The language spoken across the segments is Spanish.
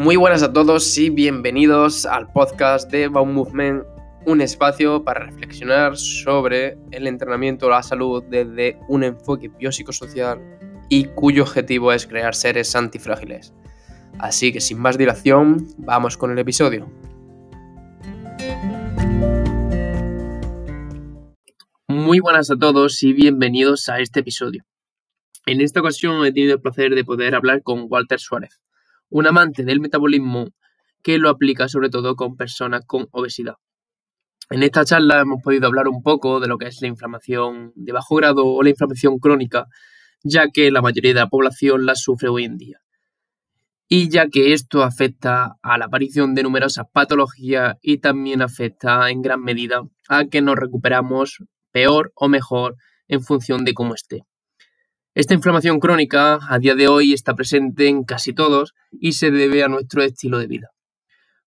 Muy buenas a todos y bienvenidos al podcast de Baum Movement, un espacio para reflexionar sobre el entrenamiento a la salud desde un enfoque biopsicosocial y cuyo objetivo es crear seres antifrágiles. Así que sin más dilación, vamos con el episodio. Muy buenas a todos y bienvenidos a este episodio. En esta ocasión he tenido el placer de poder hablar con Walter Suárez, un amante del metabolismo que lo aplica sobre todo con personas con obesidad. En esta charla hemos podido hablar un poco de lo que es la inflamación de bajo grado o la inflamación crónica, ya que la mayoría de la población la sufre hoy en día. Y ya que esto afecta a la aparición de numerosas patologías y también afecta en gran medida a que nos recuperamos peor o mejor en función de cómo esté. Esta inflamación crónica a día de hoy está presente en casi todos y se debe a nuestro estilo de vida.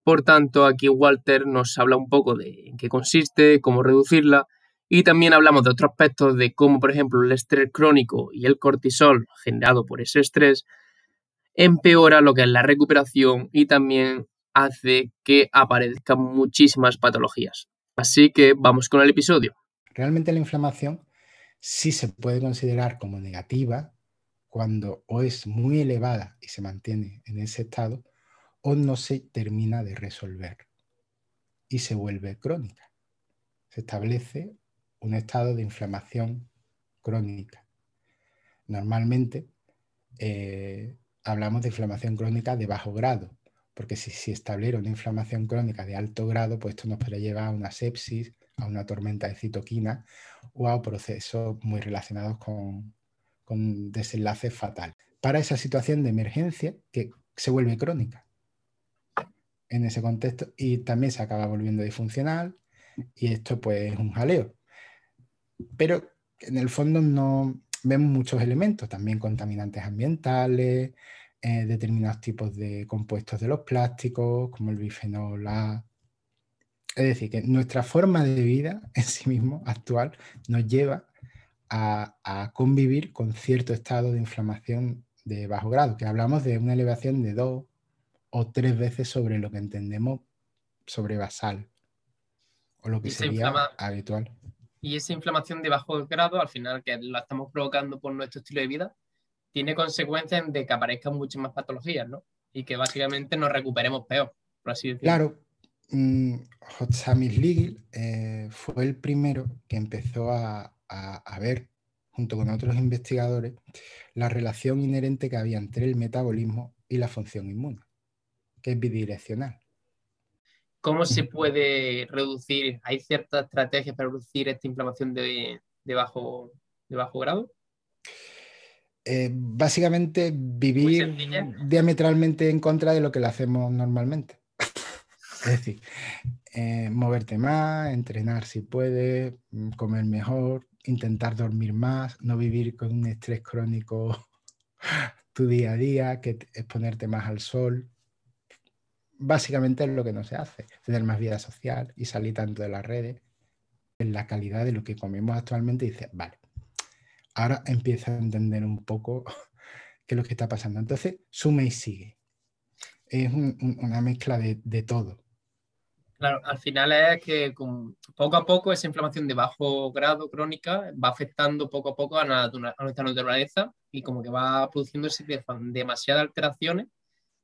Por tanto, aquí Walter nos habla un poco de en qué consiste, cómo reducirla y también hablamos de otros aspectos de cómo, por ejemplo, el estrés crónico y el cortisol generado por ese estrés empeora lo que es la recuperación y también hace que aparezcan muchísimas patologías. Así que vamos con el episodio. Realmente la inflamación sí se puede considerar como negativa cuando o es muy elevada y se mantiene en ese estado o no se termina de resolver y se vuelve crónica. Se establece un estado de inflamación crónica. Normalmente eh, hablamos de inflamación crónica de bajo grado, porque si se establece una inflamación crónica de alto grado, pues esto nos puede llevar a una sepsis, a una tormenta de citoquina o a procesos muy relacionados con, con desenlace fatal. Para esa situación de emergencia que se vuelve crónica en ese contexto y también se acaba volviendo disfuncional y esto pues es un jaleo. Pero en el fondo no vemos muchos elementos, también contaminantes ambientales, eh, determinados tipos de compuestos de los plásticos, como el bifenol A, es decir, que nuestra forma de vida en sí mismo actual nos lleva a, convivir con cierto estado de inflamación de bajo grado, que hablamos de una elevación de dos o tres veces sobre lo que entendemos sobre basal o lo que sería habitual. Y esa inflamación de bajo grado, al final, que la estamos provocando por nuestro estilo de vida, tiene consecuencias de que aparezcan muchas más patologías, ¿no? Y que básicamente nos recuperemos peor, por así decirlo. Claro, Mm, Ligil eh, fue el primero que empezó a, ver, junto con otros investigadores, la relación inherente que había entre el metabolismo y la función inmune, que es bidireccional. ¿Cómo se puede reducir? ¿Hay ciertas estrategias para reducir esta inflamación de, bajo, de bajo grado? Eh, básicamente vivir diametralmente en contra de lo que le hacemos normalmente. Es decir, eh, moverte más, entrenar si puedes, mm, comer mejor, intentar dormir más, no vivir con un estrés crónico tu día a día, que es ponerte más al sol. Básicamente es lo que no se hace, tener más vida social y salir tanto de las redes. En la calidad de lo que comemos actualmente dices, vale, ahora empieza a entender un poco qué es lo que está pasando. Entonces, sume y sigue. Es una mezcla de todo. Claro, al final es que poco a poco esa inflamación de bajo grado crónica va afectando poco a poco a, nuestra naturaleza y como que va produciéndose demasiadas alteraciones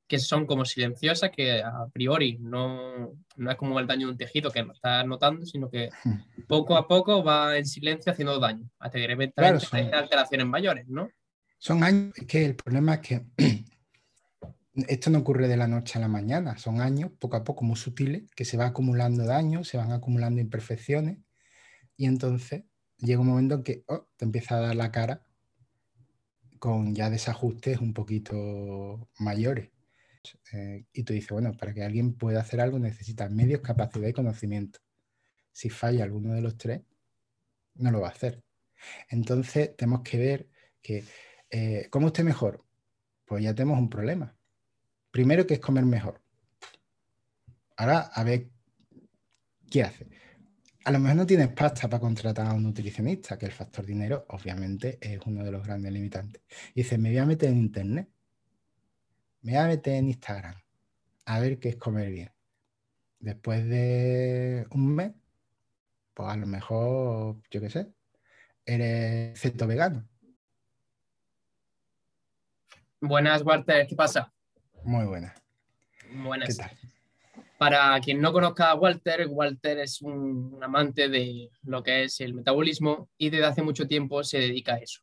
que son como silenciosas, que a priori no, no es como el daño de un tejido que no estás notando, sino que hmm. poco a poco va en silencio haciendo daño, hasta que de claro, hay alteraciones mayores, ¿no? Son años, que el problema es que esto no ocurre de la noche a la mañana, son años poco a poco muy sutiles que se va acumulando daños, se van acumulando imperfecciones y entonces llega un momento en que oh, te empieza a dar la cara con ya desajustes un poquito mayores. Eh, y tú dices, bueno, para que alguien pueda hacer algo necesita medios, capacidad y conocimiento. Si falla alguno de los tres, no lo va a hacer. Entonces tenemos que ver que, eh, ¿cómo esté mejor? Pues ya tenemos un problema Primero que es comer mejor. Ahora, a ver, ¿qué hace? A lo mejor no tienes pasta para contratar a un nutricionista, que el factor dinero obviamente es uno de los grandes limitantes. Y dices, me voy a meter en internet, me voy a meter en Instagram, a ver qué es comer bien. Después de un mes, pues a lo mejor, yo qué sé, eres ceto vegano. Buenas, Walter, ¿qué pasa? Muy buenas. Buenas. ¿Qué tal? Para quien no conozca a Walter, Walter es un, amante de lo que es el metabolismo y desde hace mucho tiempo se dedica a eso.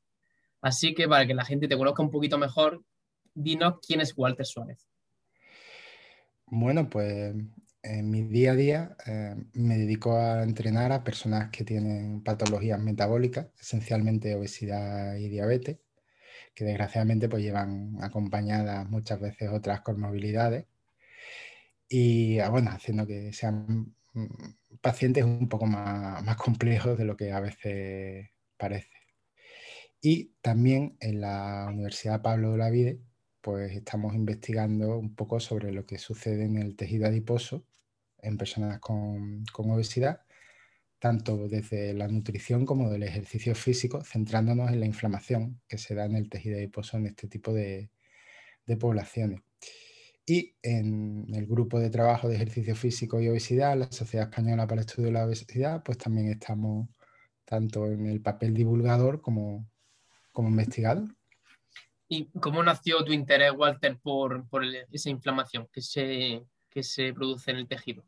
Así que para que la gente te conozca un poquito mejor, dinos quién es Walter Suárez. Bueno, pues en mi día a día eh, me dedico a entrenar a personas que tienen patologías metabólicas, esencialmente obesidad y diabetes, que desgraciadamente pues llevan acompañadas muchas veces otras comorbilidades y ah, bueno, haciendo que sean mm, pacientes un poco más, más complejos de lo que a veces parece. Y también en la Universidad Pablo de la Vide, pues estamos investigando un poco sobre lo que sucede en el tejido adiposo en personas con, obesidad, tanto desde la nutrición como del ejercicio físico, centrándonos en la inflamación que se da en el tejido adiposo en este tipo de poblaciones. Y en el grupo de trabajo de ejercicio físico y obesidad, la Sociedad Española para el Estudio de la Obesidad, pues también estamos tanto en el papel divulgador como, como investigador. ¿Y cómo nació tu interés, Walter, por, esa inflamación que se, que se produce en el tejido?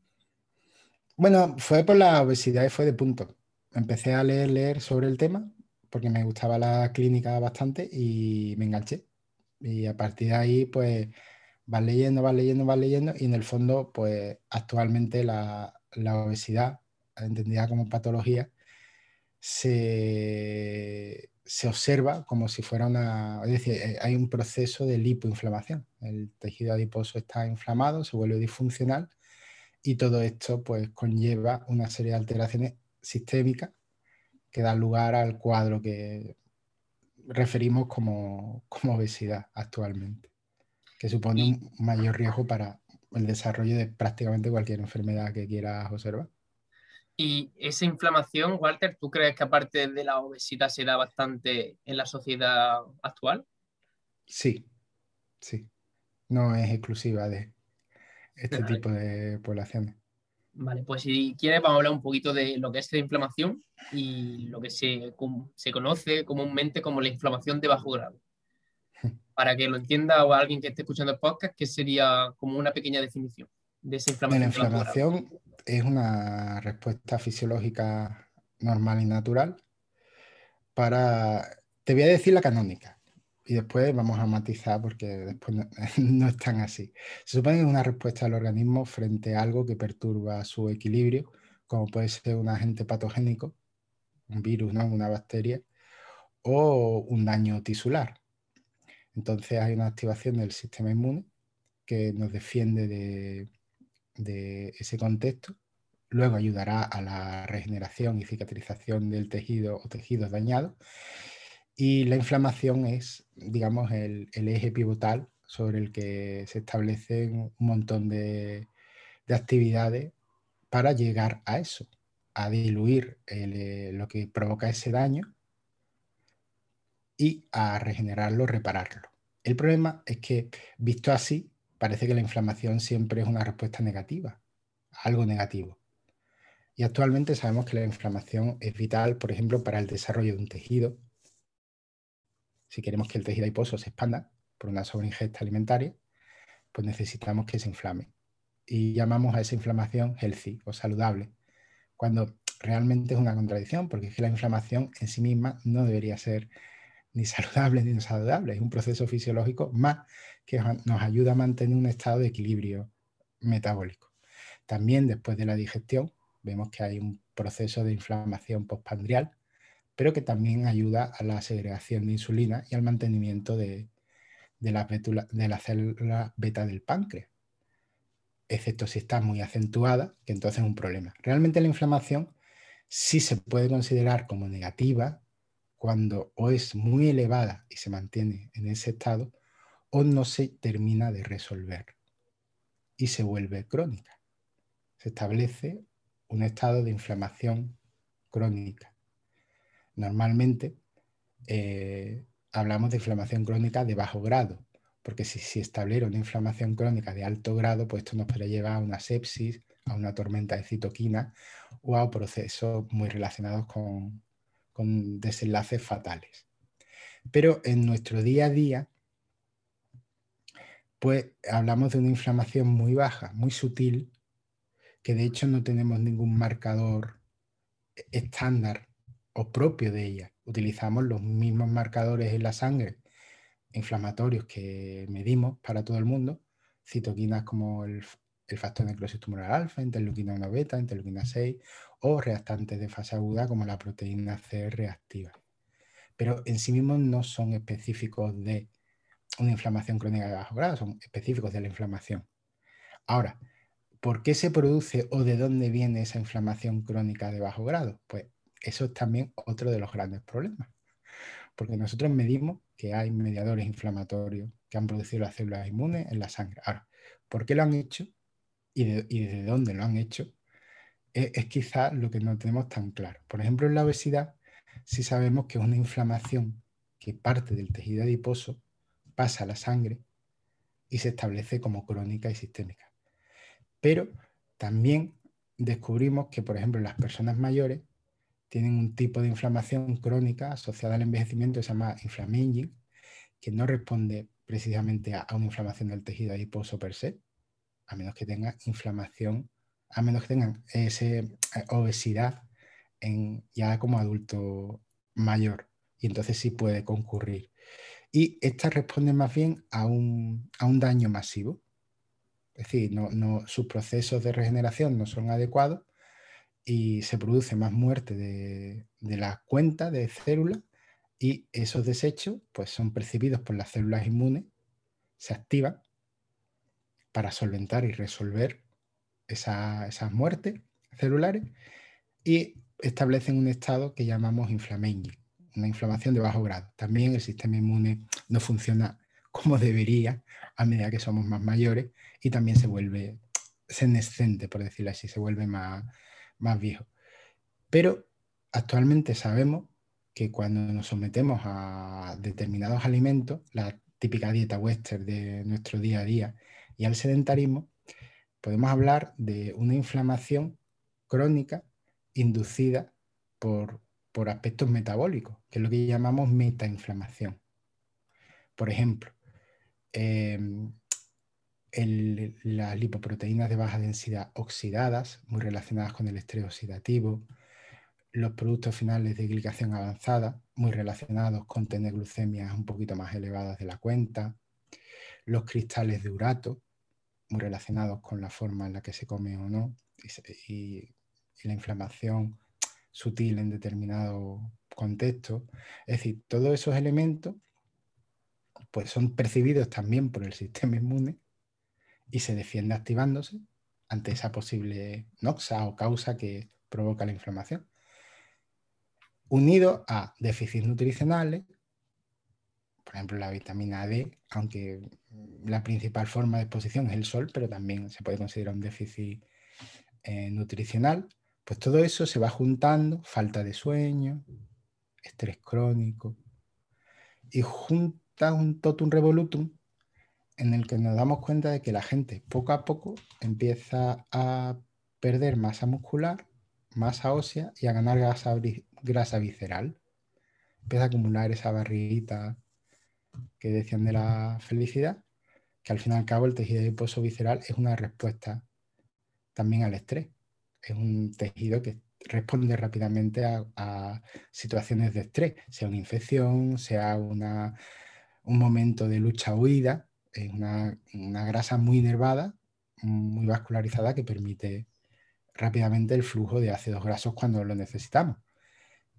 Bueno, fue por la obesidad y fue de punto. Empecé a leer, leer sobre el tema porque me gustaba la clínica bastante y me enganché. Y a partir de ahí, pues vas leyendo, vas leyendo, vas leyendo y en el fondo, pues actualmente la, obesidad, entendida como patología, se, observa como si fuera una, es decir, eh, hay un proceso de lipoinflamación. El tejido adiposo está inflamado, se vuelve disfuncional y todo esto pues conlleva una serie de alteraciones sistémicas que dan lugar al cuadro que referimos como obesidad actualmente que supone un mayor riesgo para el desarrollo de prácticamente cualquier enfermedad que quieras observar. Y esa inflamación, Walter, ¿tú crees que aparte de la obesidad se da bastante en la sociedad actual? Sí, sí. No es exclusiva de este tipo de poblaciones. Vale, pues si quieres vamos a hablar un poquito de lo que es la inflamación y lo que se, se conoce comúnmente como la inflamación de bajo grado para que lo entienda o alguien que esté escuchando el podcast, que sería como una pequeña definición de esa inflamación. La inflamación es una respuesta fisiológica normal y natural para, te voy a decir la canónica, y después vamos a matizar porque después no, no, es tan así. Se supone que es una respuesta del organismo frente a algo que perturba su equilibrio, como puede ser un agente patogénico, un virus, ¿no? una bacteria, o un daño tisular. Entonces hay una activación del sistema inmune que nos defiende de, ese contexto. Luego ayudará a la regeneración y cicatrización del tejido o tejidos dañados. Y la inflamación es, digamos, el, eje pivotal sobre el que se establecen un montón de, actividades para llegar a eso, a diluir eh, lo que provoca ese daño y a regenerarlo, repararlo. El problema es que, visto así, parece que la inflamación siempre es una respuesta negativa, algo negativo. Y actualmente sabemos que la inflamación es vital, por ejemplo, para el desarrollo de un tejido. Si queremos que el tejido adiposo se expanda por una sobreingesta alimentaria, pues necesitamos que se inflame. Y llamamos a esa inflamación healthy o saludable, cuando realmente es una contradicción, porque es que la inflamación en sí misma no debería ser ni saludable ni insaludable, es un proceso fisiológico más que nos ayuda a mantener un estado de equilibrio metabólico. También después de la digestión vemos que hay un proceso de inflamación postpandrial, pero que también ayuda a la segregación de insulina y al mantenimiento de, la, la célula beta del páncreas, excepto si está muy acentuada, que entonces es un problema. Realmente la inflamación sí se puede considerar como negativa cuando o es muy elevada y se mantiene en ese estado, o no se termina de resolver y se vuelve crónica. Se establece un estado de inflamación crónica. Normalmente eh, hablamos de inflamación crónica de bajo grado porque si se establece una inflamación crónica de alto grado, pues esto nos puede llevar a una sepsis, a una tormenta de citoquina o a procesos muy relacionados con, con desenlaces fatales. Pero en nuestro día a día, pues hablamos de una inflamación muy baja, muy sutil, que de hecho no tenemos ningún marcador estándar o propio de ella. Utilizamos los mismos marcadores en la sangre inflamatorios que medimos para todo el mundo, citoquinas como el, factor de necrosis tumoral alfa, interleuquina 1 beta, interleuquina 6 o reactantes de fase aguda como la proteína C reactiva. Pero en sí mismos no son específicos de una inflamación crónica de bajo grado, son específicos de la inflamación. Ahora, ¿por qué se produce o de dónde viene esa inflamación crónica de bajo grado? Pues eso es también otro de los grandes problemas. Porque nosotros medimos que hay mediadores inflamatorios que han producido las células inmunes en la sangre. Ahora, ¿por qué lo han hecho y de, dónde lo han hecho? Es, es quizás lo que no tenemos tan claro. Por ejemplo, en la obesidad sí sabemos que es una inflamación que parte del tejido adiposo pasa a la sangre y se establece como crónica y sistémica. Pero también descubrimos que, por ejemplo, las personas mayores tienen un tipo de inflamación crónica asociada al envejecimiento que se llama inflammaging, que no responde precisamente a, una inflamación del tejido adiposo per se, a menos que tengan inflamación, a menos que tengan ese, eh, obesidad en, ya como adulto mayor. Y entonces sí puede concurrir y estas responden más bien a un, daño masivo. Es decir, sus procesos de regeneración no son adecuados y se produce más muerte de, la cuenta de células y esos desechos pues, son percibidos por las células inmunes, se activan para solventar y resolver esas muertes celulares y establecen un estado que llamamos inflamaging una inflamación de bajo grado. También el sistema inmune no funciona como debería a medida que somos más mayores y también se vuelve senescente, por decirlo así, se vuelve más, más viejo. Pero actualmente sabemos que cuando nos sometemos a determinados alimentos, la típica dieta western de nuestro día a día y al sedentarismo, podemos hablar de una inflamación crónica inducida por por aspectos metabólicos, que es lo que llamamos metainflamación. Por ejemplo, las lipoproteínas de baja densidad oxidadas, muy relacionadas con el estrés oxidativo, los productos finales de glicación avanzada, muy relacionados con tener glucemias un poquito más elevadas de la cuenta, los cristales de urato, muy relacionados con la forma en la que se come o no, y la inflamación sutil en determinado contexto. Es decir, todos esos elementos pues son percibidos también por el sistema inmune y se defiende activándose ante esa posible noxa o causa que provoca la inflamación. Unido a déficits nutricionales, por ejemplo la vitamina D, aunque la principal forma de exposición es el sol, pero también se puede considerar un déficit eh, nutricional, pues todo eso se va juntando, falta de sueño, estrés crónico, y junta un totum revolutum en el que nos damos cuenta de que la gente poco a poco empieza a perder masa muscular, masa ósea y a ganar grasa, visceral. Empieza a acumular esa barriguita que decían de la felicidad, que al fin y al cabo el tejido adiposo visceral es una respuesta también al estrés es un tejido que responde rápidamente a, situaciones de estrés, sea una infección, sea un momento de lucha-huida, es una, una, grasa muy nervada, muy vascularizada que permite rápidamente el flujo de ácidos grasos cuando lo necesitamos.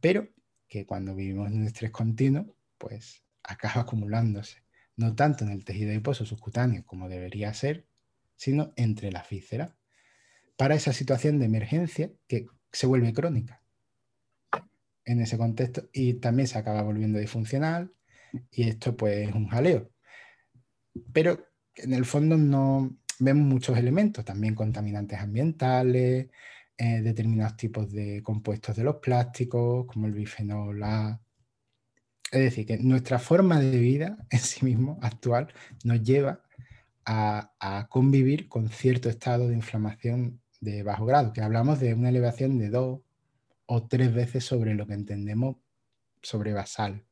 Pero que cuando vivimos en un estrés continuo, pues acaba acumulándose, no tanto en el tejido adiposo subcutáneo como debería ser, sino entre las vísceras para esa situación de emergencia que se vuelve crónica en ese contexto y también se acaba volviendo disfuncional y esto pues es un jaleo. Pero en el fondo no vemos muchos elementos, también contaminantes ambientales, eh, determinados tipos de compuestos de los plásticos, como el bifenol A, Es decir, que nuestra forma de vida en sí mismo actual nos lleva a, convivir con cierto estado de inflamación de bajo grado, que hablamos de una elevación de dos o tres veces sobre lo que entendemos sobre basal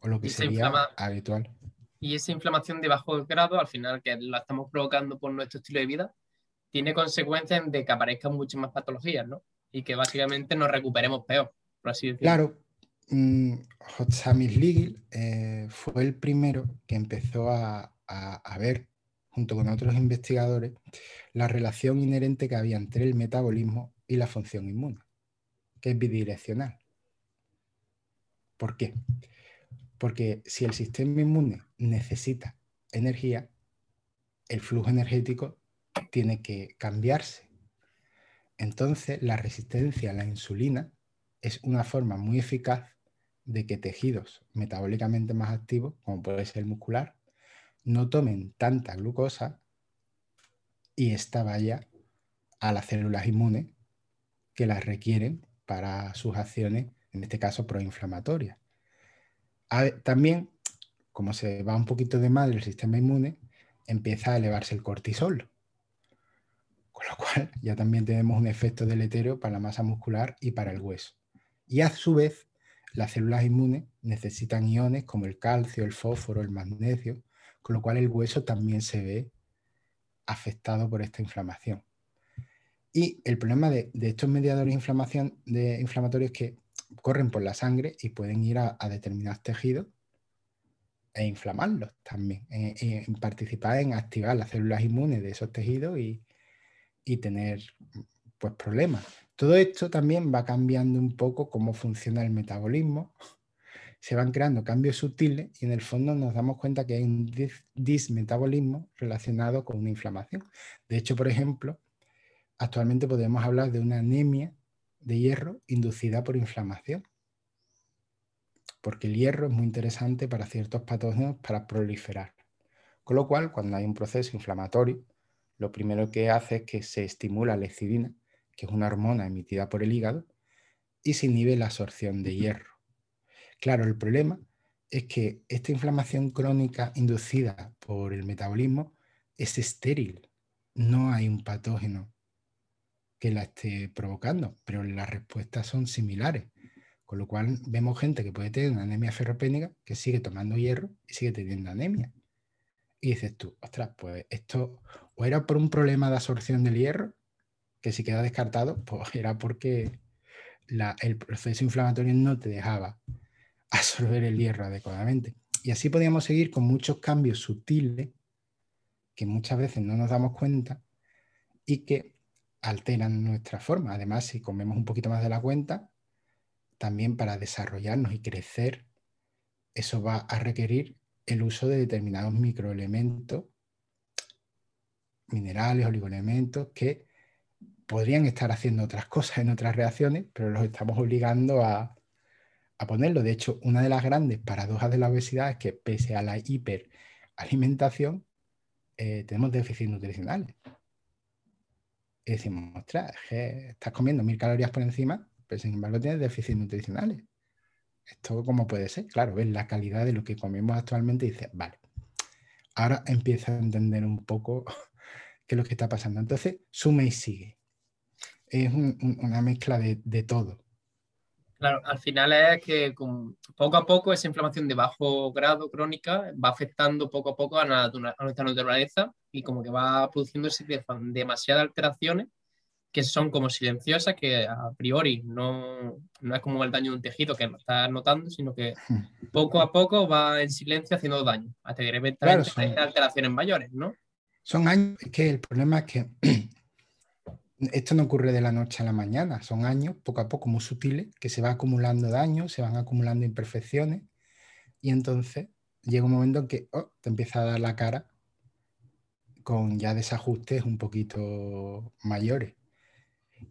o lo que sería habitual. Y esa inflamación de bajo grado, al final, que la estamos provocando por nuestro estilo de vida, tiene consecuencias de que aparezcan muchas más patologías, ¿no? Y que básicamente nos recuperemos peor, por así decirlo. Claro. Mm, Ligil eh, fue el primero que empezó a, ver, junto con otros investigadores, la relación inherente que había entre el metabolismo y la función inmune, que es bidireccional. ¿Por qué? Porque si el sistema inmune necesita energía, el flujo energético tiene que cambiarse. Entonces, la resistencia a la insulina es una forma muy eficaz de que tejidos metabólicamente más activos, como puede ser el muscular, no tomen tanta glucosa y esta vaya a las células inmunes que las requieren para sus acciones, en este caso proinflamatorias. También, como se va un poquito de mal el sistema inmune, empieza a elevarse el cortisol, con lo cual ya también tenemos un efecto deletéreo para la masa muscular y para el hueso. Y a su vez, las células inmunes necesitan iones como el calcio, el fósforo, el magnesio, con lo cual el hueso también se ve afectado por esta inflamación. Y el problema de, estos mediadores inflamación, de inflamatorios es que corren por la sangre y pueden ir a, determinados tejidos e inflamarlos también, en, participar en activar las células inmunes de esos tejidos y, y tener pues, problemas. Todo esto también va cambiando un poco cómo funciona el metabolismo, se van creando cambios sutiles y en el fondo nos damos cuenta que hay un dismetabolismo relacionado con una inflamación. De hecho, por ejemplo, actualmente podemos hablar de una anemia de hierro inducida por inflamación. Porque el hierro es muy interesante para ciertos patógenos para proliferar. Con lo cual, cuando hay un proceso inflamatorio, lo primero que hace es que se estimula la lecidina, que es una hormona emitida por el hígado, y se inhibe la absorción de hierro. Claro, el problema es que esta inflamación crónica inducida por el metabolismo es estéril. No hay un patógeno que la esté provocando, pero las respuestas son similares. Con lo cual vemos gente que puede tener una anemia ferropénica que sigue tomando hierro y sigue teniendo anemia. Y dices tú, ostras, pues esto o era por un problema de absorción del hierro, que si queda descartado, pues era porque el proceso inflamatorio no te dejaba absorber el hierro adecuadamente. Y así podríamos seguir con muchos cambios sutiles que muchas veces no nos damos cuenta y que alteran nuestra forma. Además, si comemos un poquito más de la cuenta, también para desarrollarnos y crecer, eso va a requerir el uso de determinados microelementos, minerales, oligoelementos, que podrían estar haciendo otras cosas en otras reacciones, pero los estamos obligando a, a ponerlo. De hecho, una de las grandes paradojas de la obesidad es que pese a la hiperalimentación, eh, tenemos déficits nutricionales. Y decimos, ostras, estás comiendo mil calorías por encima, pero sin embargo tienes déficits nutricionales. ¿Esto cómo puede ser? Claro, ves la calidad de lo que comemos actualmente y dices, vale, ahora empiezo a entender un poco qué es lo que está pasando. Entonces, suma y sigue. Es una mezcla de todo. Claro, al final es que poco a poco esa inflamación de bajo grado crónica va afectando poco a poco a, nuestra naturaleza y como que va produciéndose demasiadas alteraciones que son como silenciosas, que a priori no, no es como el daño de un tejido que no estás notando, sino que hmm. poco a poco va en silencio haciendo daño, hasta que de claro, hay alteraciones mayores, ¿no? Son años, es que el problema es que esto no ocurre de la noche a la mañana, son años poco a poco muy sutiles que se va acumulando daños, se van acumulando imperfecciones y entonces llega un momento en que oh, te empieza a dar la cara con ya desajustes un poquito mayores.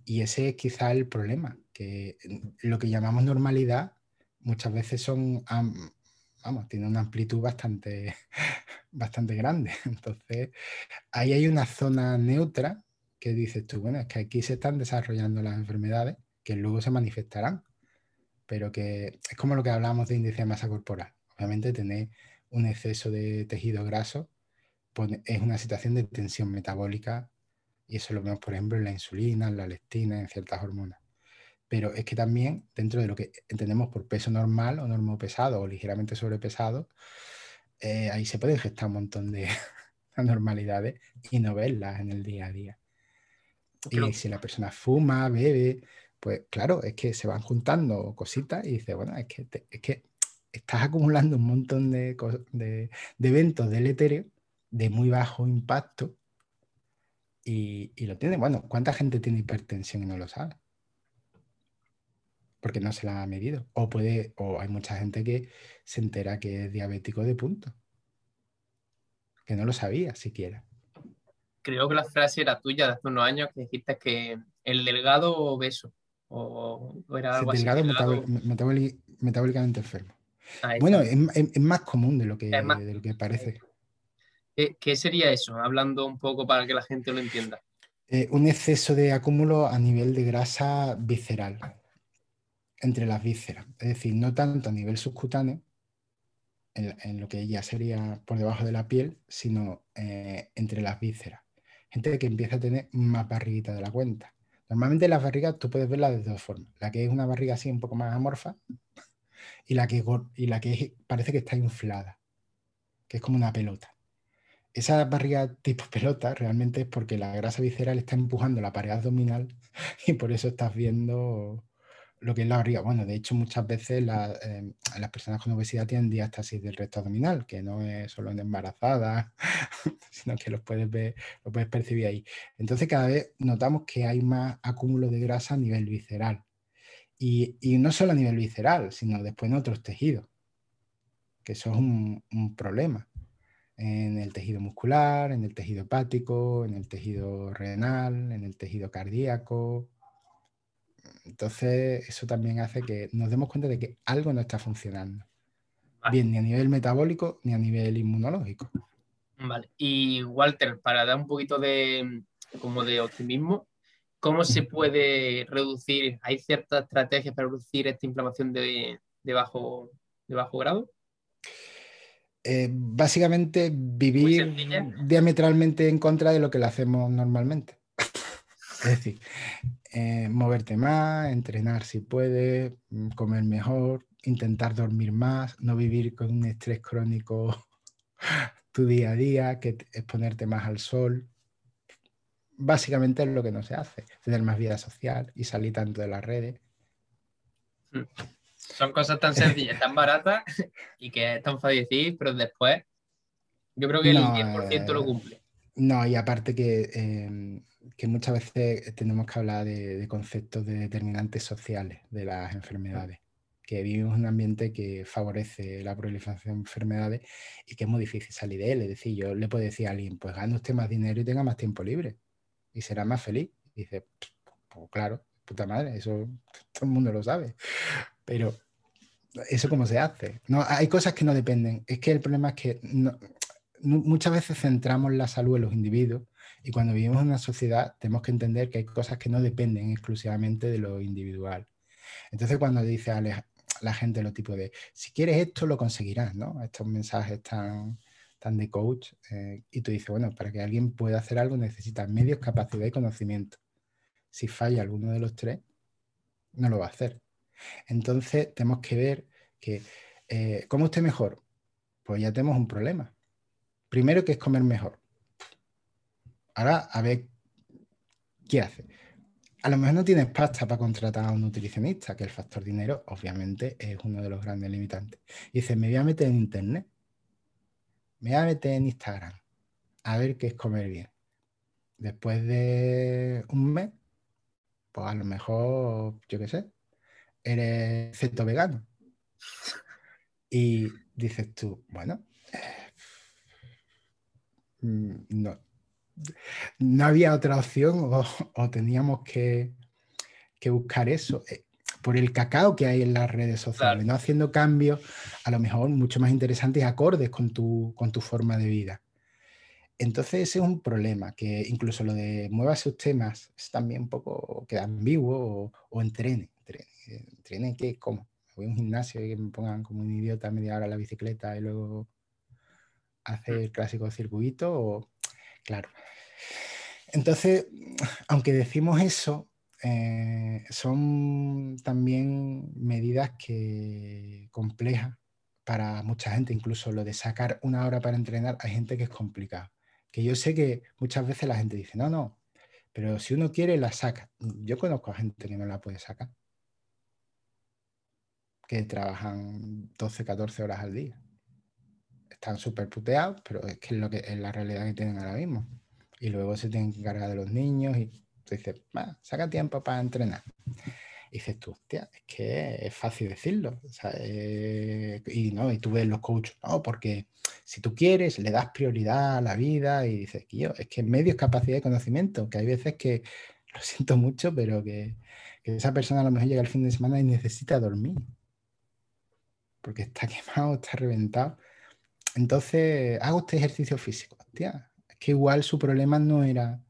Y ese es quizá el problema, que lo que llamamos normalidad muchas veces son, vamos, tiene una amplitud bastante, bastante grande. Entonces, ahí hay una zona neutra que dices tú, bueno, es que aquí se están desarrollando las enfermedades que luego se manifestarán. pero que es como lo que hablábamos de índice de masa corporal. Obviamente tener un exceso de tejido graso es una situación de tensión metabólica y eso lo vemos, por ejemplo, en la insulina, en la leptina, en ciertas hormonas. Pero es que también dentro de lo que entendemos por peso normal o normo pesado o ligeramente sobrepesado, eh, ahí se pueden gestar un montón de anormalidades y no verlas en el día a día. Y si la persona fuma, bebe, pues claro, es que se van juntando cositas y dice, bueno, es que, es que estás acumulando un montón de, de, de eventos deletéreos de muy bajo impacto y, lo tiene. Bueno, ¿cuánta gente tiene hipertensión y no lo sabe? Porque no se la ha medido. O puede, o hay mucha gente que se entera que es diabético de punto. Que no lo sabía siquiera. Creo que la frase era tuya de hace unos años que dijiste que el delgado obeso. O, era algo delgado, metabólicamente enfermo. Bueno, es, más común de lo que, de lo que parece. ¿Qué, sería eso? Hablando un poco para que la gente lo entienda. Eh, un exceso de acúmulo a nivel de grasa visceral, entre las vísceras. Es decir, no tanto a nivel subcutáneo, en, lo que ya sería por debajo de la piel, sino eh, entre las vísceras. Gente que empieza a tener más barriguita de la cuenta. Normalmente las barrigas tú puedes verlas de dos formas. La que es una barriga así un poco más amorfa y la que, y la que parece que está inflada, que es como una pelota esa barriga tipo pelota realmente es porque la grasa visceral está empujando la pared abdominal y por eso estás viendo lo que es la barriga. Bueno, de hecho muchas veces em, las personas con obesidad tienen diástasis del resto abdominal, que no es solo en embarazadas, sino que los puedes ver, lo puedes percibir ahí. Entonces cada vez notamos que hay más acúmulo de grasa a nivel visceral. Y, no solo a nivel visceral, sino después en otros tejidos, que eso es un problema en el tejido muscular, en el tejido hepático, en el tejido renal, en el tejido cardíaco. Entonces, eso también hace que nos demos cuenta de que algo no está funcionando. Bien, ni a nivel metabólico ni a nivel inmunológico. Vale. Y Walter, para dar un poquito de como de optimismo, ¿cómo se puede reducir? ¿Hay ciertas estrategias para reducir esta inflamación de, bajo, de bajo grado? Eh, básicamente vivir diametralmente en contra de lo que le hacemos normalmente. es decir, eh, moverte más, entrenar si puedes, mm, comer mejor, intentar dormir más, no vivir con un estrés crónico tu día a día, que es ponerte más al sol. Básicamente es lo que no se hace, tener más vida social y salir tanto de las redes. Mm. Son cosas tan sencillas, tan baratas y que es tan fácil decir, pero después yo creo que el 10% lo eh, cumple. No, y aparte que, em, que muchas veces tenemos que hablar de, conceptos de determinantes sociales de las enfermedades, que vivimos en un ambiente que favorece la proliferación de enfermedades y que es muy difícil salir de él. Es decir, yo le puedo decir a alguien, pues gane usted más dinero y tenga más tiempo libre y será más feliz. Y dice, pues claro, puta madre, eso todo el mundo lo sabe. Pero eso cómo se hace. No, hay cosas que no dependen. Es que el problema es que muchas veces centramos la salud en los individuos y cuando vivimos en una sociedad tenemos que entender que hay cosas que no dependen exclusivamente de lo individual. Entonces cuando dice a la gente lo tipo de, si quieres esto lo conseguirás, ¿no? Estos mensajes tan, tan de coach eh, y tú dices, bueno, para que alguien pueda hacer algo necesita medios, capacidad y conocimiento. Si falla alguno de los tres, no lo va a hacer. Entonces tenemos que ver que, eh, ¿cómo esté mejor? Pues ya tenemos un problema. Primero que es comer mejor. Ahora, a ver, ¿qué hace? A lo mejor no tienes pasta para contratar a un nutricionista, que el factor dinero obviamente es uno de los grandes limitantes. Y dice, me voy a meter en internet, me voy a meter en Instagram, a ver qué es comer bien. Después de un mes, pues a lo mejor, yo qué sé, eres ceto vegano. Y dices tú, bueno, mm, no, no había otra opción o, teníamos que, buscar eso. Eh, por el cacao que hay en las redes sociales, no haciendo cambios a lo mejor mucho más interesantes y acordes con tu, con tu forma de vida. Entonces ese es un problema, que incluso lo de muévase usted más es también un poco queda ambiguo o, o entrene, entrene, entrene que, ¿cómo? voy a un gimnasio y que me pongan como un idiota media hora la bicicleta y luego hacer el clásico circuito, o, claro. Entonces, aunque decimos eso, eh, son también medidas que complejas para mucha gente, incluso lo de sacar una hora para entrenar, hay gente que es complicado. Que yo sé que muchas veces la gente dice, no, no, pero si uno quiere, la saca. Yo conozco a gente que no la puede sacar, que trabajan 12, 14 horas al día. Están súper puteados, pero es que es, lo que es la realidad que tienen ahora mismo. Y luego se tienen que encargar de los niños y tú dices, saca tiempo para entrenar. Y dices tú, hostia, es que es fácil decirlo. Eh, y, ¿no? y tú ves los coaches, no, porque si tú quieres, le das prioridad a la vida y dices, yo, es que medio es capacidad de conocimiento, que hay veces que, lo siento mucho, pero que, que esa persona a lo mejor llega el fin de semana y necesita dormir. Porque está quemado, está reventado. Entonces, hago este ejercicio físico. Hostia, es que igual su problema no era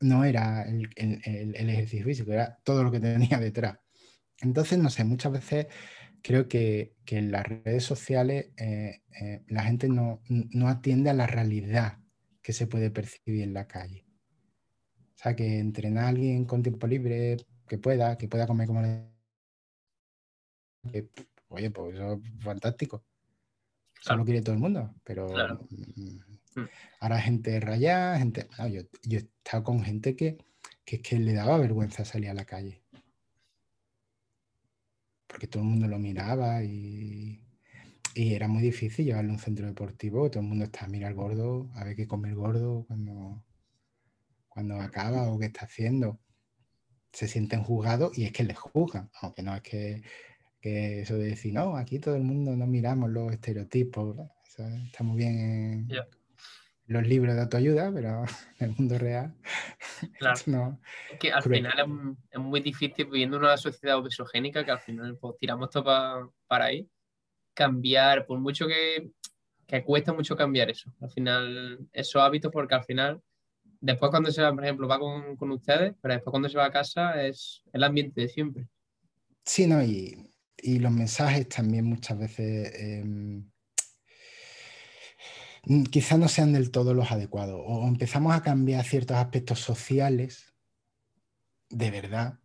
no era el, ejercicio físico, era todo lo que tenía detrás. Entonces, no sé, muchas veces creo que, en las redes sociales eh, eh, la gente no, atiende a la realidad que se puede percibir en la calle. O sea, que entrenar a alguien con tiempo libre, que pueda, que pueda comer como le... oye, pues eso es fantástico. Eso lo quiere todo el mundo, pero mm, Mm. Ahora gente rayada, gente... yo, he estado con gente que, que, que le daba vergüenza salir a la calle. Porque todo el mundo lo miraba y, y era muy difícil llevarlo a un centro deportivo. Todo el mundo está a mirar gordo, a ver qué come el gordo cuando, cuando acaba o qué está haciendo. Se sienten juzgados y es que les juzgan, aunque no es que, que eso de decir, no, aquí todo el mundo no miramos los estereotipos. está muy bien en, los libros de autoayuda, pero en el mundo real. Claro. no, es que al final es, muy difícil viviendo en una sociedad obesogénica que al final pues, tiramos todo para ahí. Cambiar, por mucho que, que cuesta mucho cambiar eso. Al final, esos hábitos, porque al final, después cuando se va, por ejemplo, va con, con ustedes, pero después cuando se va a casa es el ambiente de siempre. Sí, no, y, y los mensajes también muchas veces. Em, Mm, quizás no sean del todo los adecuados. O empezamos a cambiar ciertos aspectos sociales de verdad,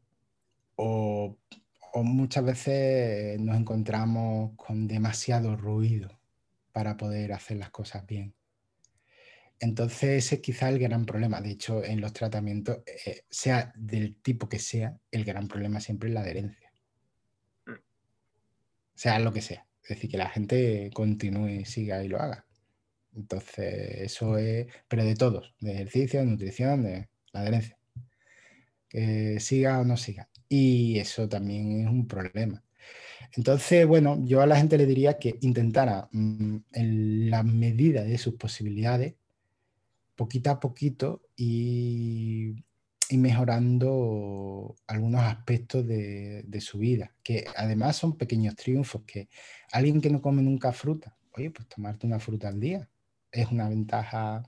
o, muchas veces nos encontramos con demasiado ruido para poder hacer las cosas bien. Entonces ese es quizá el gran problema. De hecho, en los tratamientos, eh, sea del tipo que sea, el gran problema siempre es la adherencia. Sea lo que sea. Es decir, que la gente continúe, siga y lo haga. Entonces, eso es, pero de todos, de ejercicio, de nutrición, de la adherencia. Que siga o no siga. Y eso también es un problema. Entonces, bueno, yo a la gente le diría que intentara mm, en la medida de sus posibilidades, poquito a poquito, y, mejorando algunos aspectos de, su vida, que además son pequeños triunfos, que alguien que no come nunca fruta, oye, pues tomarte una fruta al día, es una ventaja,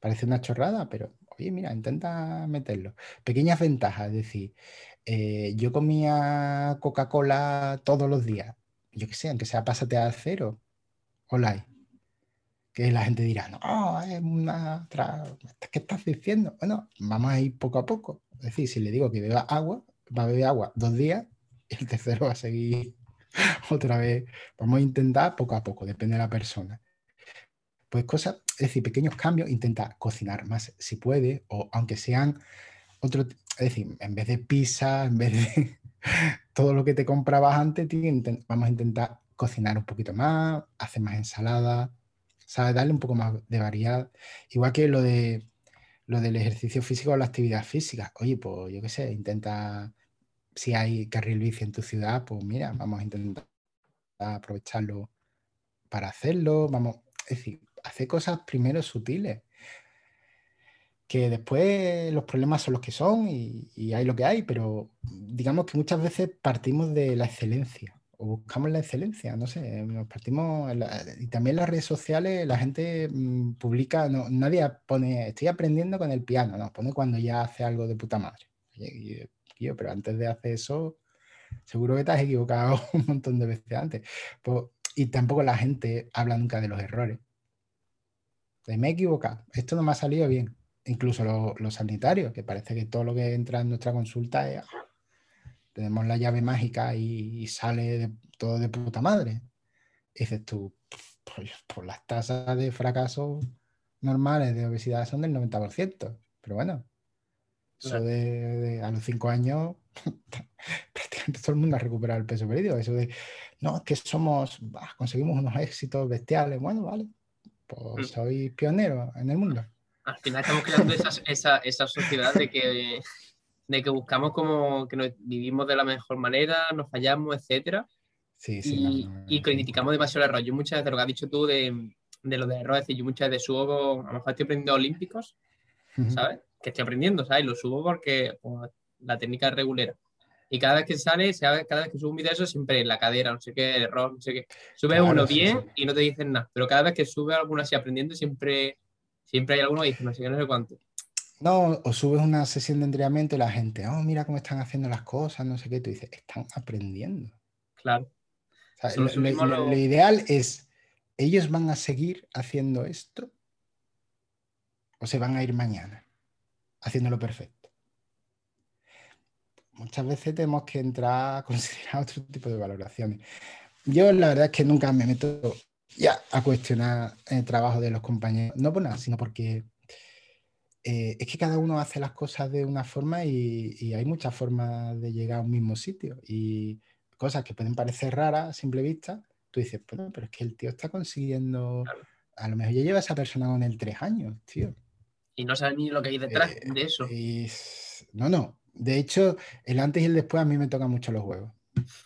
parece una chorrada, pero oye, mira, intenta meterlo. Pequeñas ventajas, es decir, eh, yo comía Coca-Cola todos los días, yo qué sé, aunque sea pásate al cero, hola. Que la gente dirá, no, es una... ¿Qué estás diciendo? Bueno, vamos a ir poco a poco. Es decir, si le digo que beba agua, va a beber agua dos días y el tercero va a seguir otra vez. Vamos a intentar poco a poco, depende de la persona pues cosas, es decir, pequeños cambios, intenta cocinar más si puede, o aunque sean otro, es decir, en vez de pizza, en vez de todo lo que te comprabas antes, vamos a intentar cocinar un poquito más, hacer más ensalada, ¿sabes? Darle un poco más de variedad. Igual que lo de lo del ejercicio físico o la actividad física. Oye, pues yo qué sé, intenta, si hay carril bici en tu ciudad, pues mira, vamos a intentar aprovecharlo para hacerlo, vamos, es decir, hacer cosas primero sutiles. Que después los problemas son los que son y, hay lo que hay, pero digamos que muchas veces partimos de la excelencia o buscamos la excelencia, no sé, nos partimos, y también las redes sociales, la gente mm, publica, no, nadie pone, estoy aprendiendo con el piano, no, pone cuando ya hace algo de puta madre. yo, pero antes de hacer eso, seguro que te has equivocado un montón de veces antes. Pues, y tampoco la gente habla nunca de los errores. me he equivocado, esto no me ha salido bien. Incluso los sanitarios, que parece que todo lo que entra en nuestra consulta es, tenemos la llave mágica y, sale todo de puta madre. Y dices tú, pues, pues, las tasas de fracaso normales de obesidad son del 90%. Pero bueno, eso de, a los cinco años, prácticamente todo el mundo ha recuperado el peso perdido. Eso de, no, es que somos, conseguimos unos éxitos bestiales. Bueno, vale, pues mm. soy pionero en el mundo. Al final estamos creando esa, esa, sociedad de que, de que buscamos como que nos vivimos de la mejor manera, nos fallamos, etcétera. Sí, sí, y, criticamos demasiado el error. Yo muchas veces lo que has dicho tú de, de lo de error, es decir, yo muchas veces subo, a lo mejor estoy aprendiendo olímpicos, ¿sabes? Que estoy aprendiendo, ¿sabes? Lo subo porque pues, la técnica es regulera. Y cada vez que sale, cada vez que subo un video, eso siempre la cadera, no sé qué, error, no sé qué. Sube uno bien y no te dicen nada, pero cada vez que sube alguno así aprendiendo, siempre, siempre hay alguno que dice, no sé qué, no sé cuánto. No, o subes una sesión de entrenamiento y la gente, oh, mira cómo están haciendo las cosas, no sé qué, tú dices, están aprendiendo. Claro. lo, ideal es, ellos van a seguir haciendo esto o se van a ir mañana haciéndolo perfecto muchas veces tenemos que entrar a considerar otro tipo de valoraciones. Yo la verdad es que nunca me meto ya a cuestionar el trabajo de los compañeros, no por nada, sino porque eh, es que cada uno hace las cosas de una forma y, hay muchas formas de llegar a un mismo sitio y cosas que pueden parecer raras a simple vista, tú dices, bueno, pero es que el tío está consiguiendo, a lo mejor ya lleva esa persona con él tres años, tío. Y no sabe ni lo que hay detrás eh, de eso. no, no, de hecho, el antes y el después a mí me tocan mucho los huevos.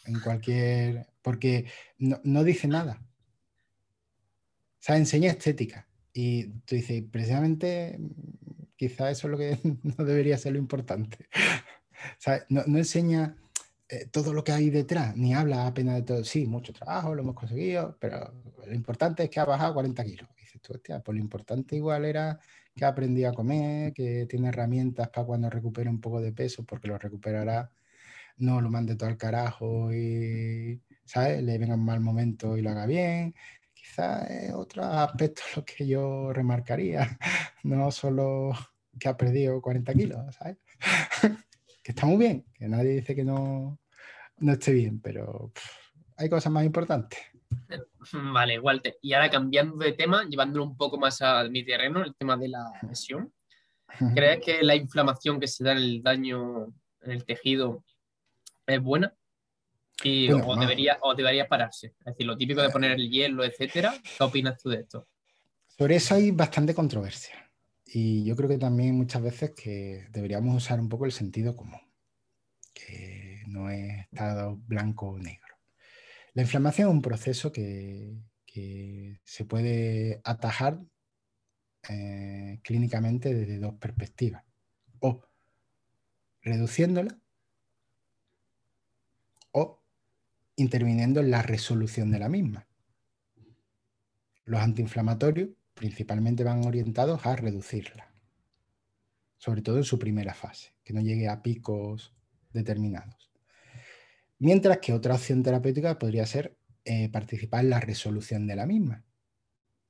En cualquier. Porque no, dice nada. O sea, enseña estética. Y tú dices, precisamente, quizá eso es lo que no debería ser lo importante. O sea, no, enseña eh, todo lo que hay detrás, ni habla apenas de todo. Sí, mucho trabajo, lo hemos conseguido, pero lo importante es que ha bajado 40 kilos. Y dices tú, hostia, pues lo importante igual era que ha aprendido a comer, que tiene herramientas para cuando recupere un poco de peso, porque lo recuperará, no lo mande todo al carajo y, ¿sabes? Le venga un mal momento y lo haga bien. Quizás es otro aspecto lo que yo remarcaría, no solo que ha perdido 40 kilos, ¿sabes? que está muy bien, que nadie dice que no, no esté bien, pero hay cosas más importantes. Vale, Walter. Y ahora cambiando de tema, llevándolo un poco más a mi terreno, el tema de la lesión. ¿Crees que la inflamación que se da en el daño en el tejido es buena? Y, o, debería, o debería pararse. Es decir, lo típico de poner el hielo, etcétera. ¿Qué opinas tú de esto? Sobre eso hay bastante controversia. Y yo creo que también muchas veces que deberíamos usar un poco el sentido común, que no es estado blanco o negro. La inflamación es un proceso que, se puede atajar eh, clínicamente desde dos perspectivas. O reduciéndola o interviniendo en la resolución de la misma. Los antiinflamatorios principalmente van orientados a reducirla, sobre todo en su primera fase, que no llegue a picos determinados. Mientras que otra opción terapéutica podría ser eh, participar en la resolución de la misma.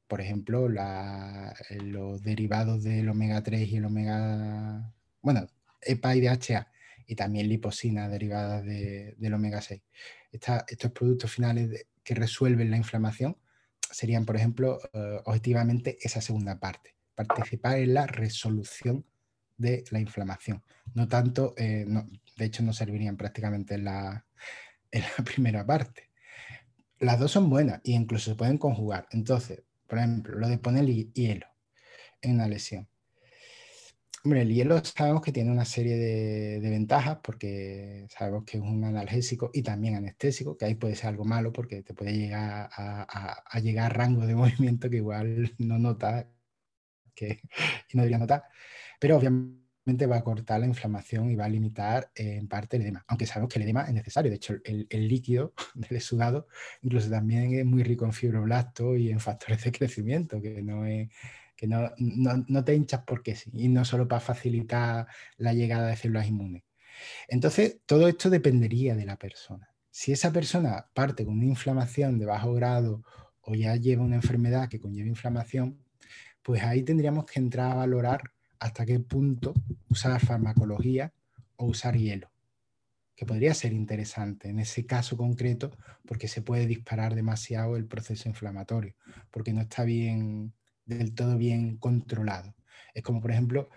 Por ejemplo, los derivados del omega 3 y el omega, bueno, EPA y DHA, y también liposina derivadas del omega 6. estos productos finales que resuelven la inflamación serían, por ejemplo, eh, objetivamente esa segunda parte, participar en la resolución de la inflamación. No tanto, eh, de hecho no servirían prácticamente en la, en la primera parte. Las dos son buenas e incluso se pueden conjugar. Entonces, por ejemplo, lo de poner hielo en una lesión. Hombre, el hielo sabemos que tiene una serie de, ventajas porque sabemos que es un analgésico y también anestésico, que ahí puede ser algo malo porque te puede llegar a, llegar a rango de movimiento que igual no nota que, y no debería notar. Pero obviamente va a cortar la inflamación y va a limitar en parte el edema, aunque sabemos que el edema es necesario. De hecho, el, líquido del sudado incluso también es muy rico en fibroblastos y en factores de crecimiento, que no es que no, no, te hinchas porque sí, y no solo para facilitar la llegada de células inmunes. Entonces, todo esto dependería de la persona. Si esa persona parte con una inflamación de bajo grado o ya lleva una enfermedad que conlleva inflamación, pues ahí tendríamos que entrar a valorar hasta qué punto usar farmacología o usar hielo, que podría ser interesante en ese caso concreto porque se puede disparar demasiado el proceso inflamatorio, porque no está bien del todo bien controlado. Es como, por ejemplo,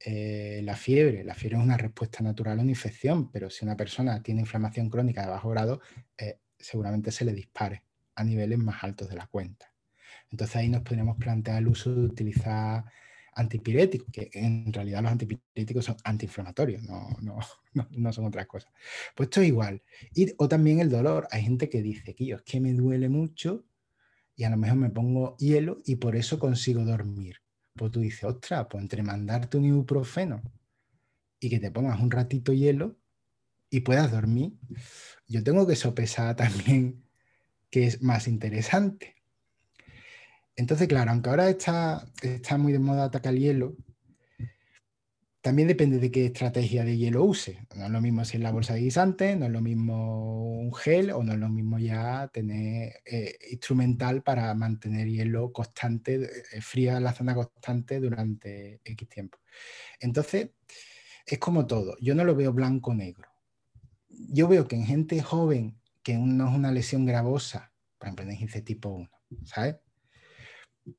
eh, la fiebre. La fiebre es una respuesta natural a una infección, pero si una persona tiene inflamación crónica de bajo grado, eh, seguramente se le dispare a niveles más altos de la cuenta. Entonces ahí nos podríamos plantear el uso de utilizar antipiréticos, que en realidad los antipiréticos son antiinflamatorios, no, no, son otras cosas. Pues esto es igual. O también el dolor. Hay gente que dice, que es que me duele mucho y a lo mejor me pongo hielo y por eso consigo dormir. Pues tú dices, ostras, pues entre mandarte un ibuprofeno y que te pongas un ratito hielo y puedas dormir, yo tengo que sopesar también que es más interesante. Entonces, claro, aunque ahora está, está muy de moda atacar el hielo, también depende de qué estrategia de hielo use. No es lo mismo si es la bolsa de guisante, no es lo mismo un gel o no es lo mismo ya tener eh, instrumental para mantener hielo constante, eh, fría la zona constante durante X tiempo. Entonces, es como todo. Yo no lo veo blanco-negro. Yo veo que en gente joven, que no es una lesión gravosa, por ejemplo, en tipo 1, ¿sabes?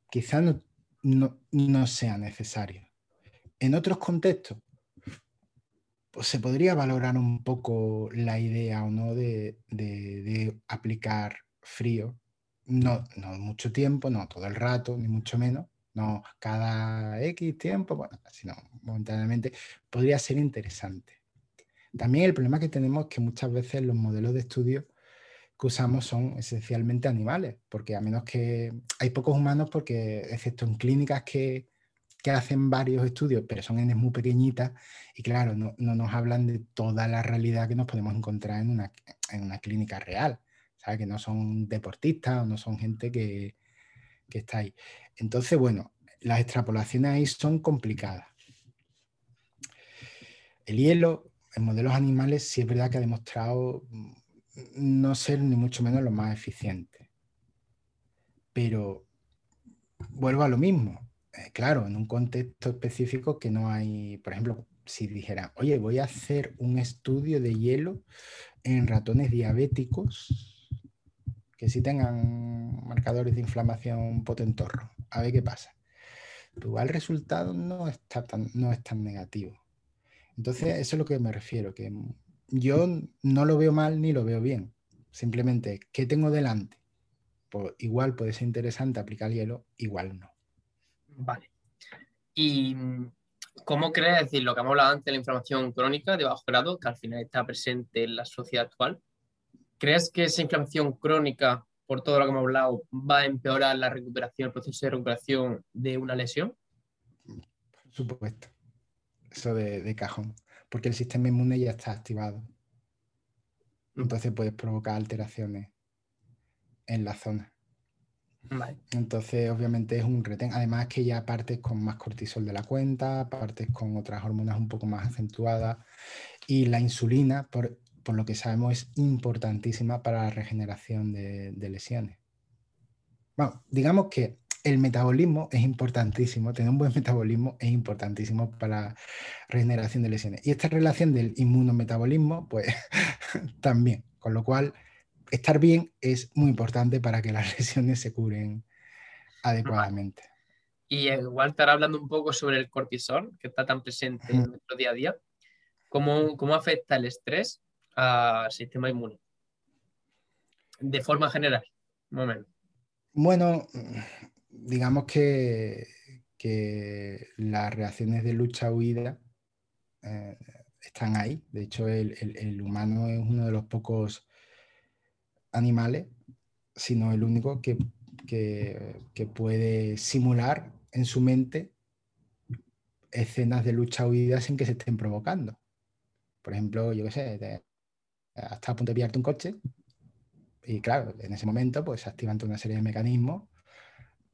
Quizás no, no sea necesario en otros contextos, pues se podría valorar un poco la idea o no de, aplicar frío. No, mucho tiempo, no todo el rato, ni mucho menos, no cada X tiempo, bueno, sino momentáneamente, podría ser interesante. También el problema que tenemos es que muchas veces los modelos de estudio que usamos son esencialmente animales, porque a menos que hay pocos humanos, porque excepto en clínicas que, que hacen varios estudios, pero son N muy pequeñitas y claro, no, nos hablan de toda la realidad que nos podemos encontrar en una, en una clínica real, ¿sabes? Que no son deportistas o no son gente que, que está ahí. Entonces, bueno, las extrapolaciones ahí son complicadas. El hielo en modelos animales sí es verdad que ha demostrado no ser ni mucho menos lo más eficiente. Pero vuelvo a lo mismo. Eh, claro, en un contexto específico que no hay, por ejemplo, si dijera, oye, voy a hacer un estudio de hielo en ratones diabéticos que sí tengan marcadores de inflamación potentorro, a ver qué pasa. Pues el resultado no, está tan, no es tan negativo. Entonces, eso es lo que me refiero, que yo no lo veo mal ni lo veo bien. Simplemente, ¿qué tengo delante? Pues igual puede ser interesante aplicar hielo, igual no. Vale. ¿Y mm, cómo crees, decir, lo que hemos hablado antes, la inflamación crónica de bajo grado, que al final está presente en la sociedad actual, ¿crees que esa inflamación crónica, por todo lo que hemos hablado, va a empeorar la recuperación, el proceso de recuperación de una lesión? Por supuesto. Eso de, de cajón. Porque el sistema inmune ya está activado. Entonces puedes provocar alteraciones en la zona. Entonces, obviamente es un retén. Además que ya partes con más cortisol de la cuenta, partes con otras hormonas un poco más acentuadas. Y la insulina, por, lo que sabemos, es importantísima para la regeneración de, lesiones. Bueno, digamos que el metabolismo es importantísimo, tener un buen metabolismo es importantísimo para la regeneración de lesiones. Y esta relación del inmunometabolismo, pues también. Con lo cual, estar bien es muy importante para que las lesiones se curen adecuadamente. Y igual estar hablando un poco sobre el cortisol, que está tan presente en nuestro día a día. ¿Cómo, ¿Cómo, afecta el estrés al sistema inmune? De forma general, un Bueno, digamos que, que las reacciones de lucha-huida eh, están ahí. De hecho, el, el, humano es uno de los pocos animales, sino el único que, puede simular en su mente escenas de lucha huida sin que se estén provocando. Por ejemplo, yo qué sé, hasta a punto de pillarte un coche y claro, en ese momento pues se activan toda una serie de mecanismos,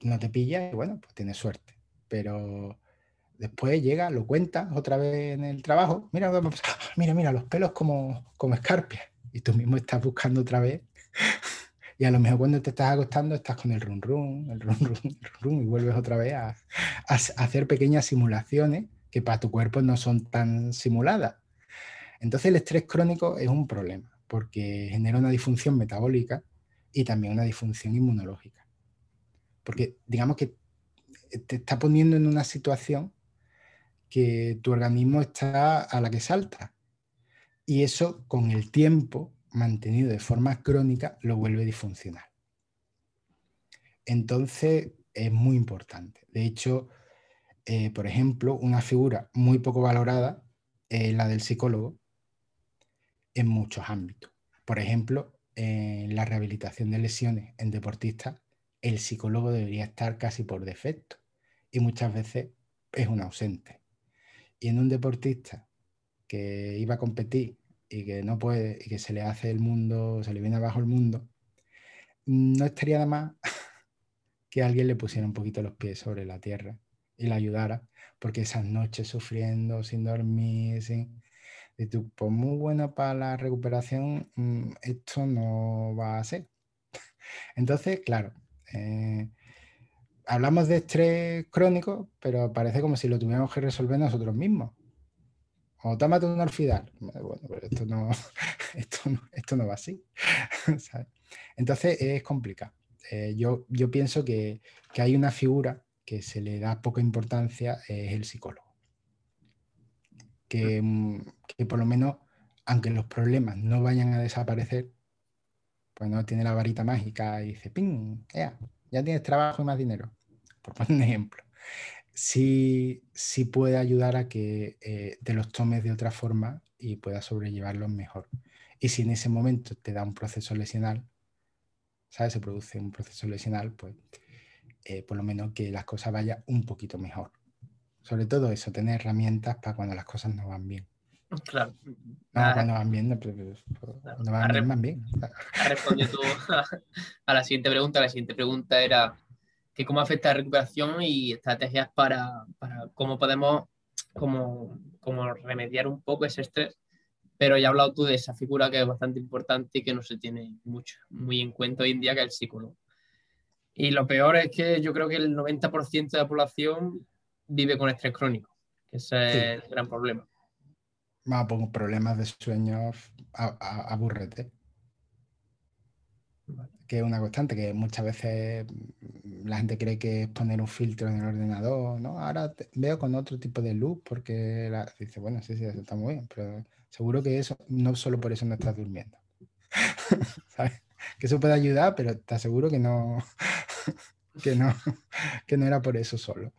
no te pilla y bueno, pues tienes suerte. Pero después llega, lo cuentas otra vez en el trabajo, mira, mira, mira, los pelos como, como escarpias. Y tú mismo estás buscando otra vez. Y a lo mejor cuando te estás acostando estás con el run run, el run run, el run, y vuelves otra vez a, a hacer pequeñas simulaciones que para tu cuerpo no son tan simuladas. Entonces el estrés crónico es un problema porque genera una disfunción metabólica y también una disfunción inmunológica. Porque digamos que te está poniendo en una situación que tu organismo está a la que salta. Y eso con el tiempo, mantenido de forma crónica, lo vuelve disfuncional. Entonces es muy importante. De hecho, eh, por ejemplo, una figura muy poco valorada es la del psicólogo en muchos ámbitos. Por ejemplo, en la rehabilitación de lesiones en deportistas, el psicólogo debería estar casi por defecto y muchas veces es un ausente. Y en un deportista que iba a competir y que no puede y que se le hace el mundo, se le viene abajo el mundo, no estaría nada más que alguien le pusiera un poquito los pies sobre la tierra y le ayudara, porque esas noches sufriendo, sin dormir, sin... Y tú, pues muy bueno para la recuperación, mm, esto no va a ser. Entonces, claro, eh, hablamos de estrés crónico, pero parece como si lo tuviéramos que resolver nosotros mismos. O tómate un orfidal. Bueno, pero esto no, esto no, va así. Entonces es complicado. Eh, yo, yo pienso que, que hay una figura que se le da poca importancia, es el psicólogo. Que, mm, que por lo menos, aunque los problemas no vayan a desaparecer, pues no tiene la varita mágica y dice, ¡ping! Ya, ya tienes trabajo y más dinero. Por poner un ejemplo. Sí, sí puede ayudar a que eh, te los tomes de otra forma y puedas sobrellevarlos mejor. Y si en ese momento te da un proceso lesional, ¿sabes? Se produce un proceso lesional, pues eh, por lo menos que las cosas vayan un poquito mejor. Sobre todo eso, tener herramientas para cuando las cosas no van bien. Claro. No, cuando van bien, no, pues, cuando van bien, van bien. Respondió tú a la siguiente pregunta. La siguiente pregunta era que cómo afecta la recuperación y estrategias para, para cómo podemos como, como remediar un poco ese estrés. Pero ya has hablado tú de esa figura que es bastante importante y que no se tiene mucho, muy en cuenta hoy en día, que es el psicólogo. Y lo peor es que yo creo que el 90% de la población vive con estrés crónico, que ese es el gran problema. Más pongo problemas de sueño, aburrete. Que es una constante, que muchas veces la gente cree que es poner un filtro en el ordenador, ¿no? Ahora veo con otro tipo de luz porque dice, bueno, sí, sí, eso está muy bien, pero seguro que eso, no solo por eso no estás durmiendo. ¿Sabes? Que eso puede ayudar, pero te aseguro que no, que no, que no era por eso solo.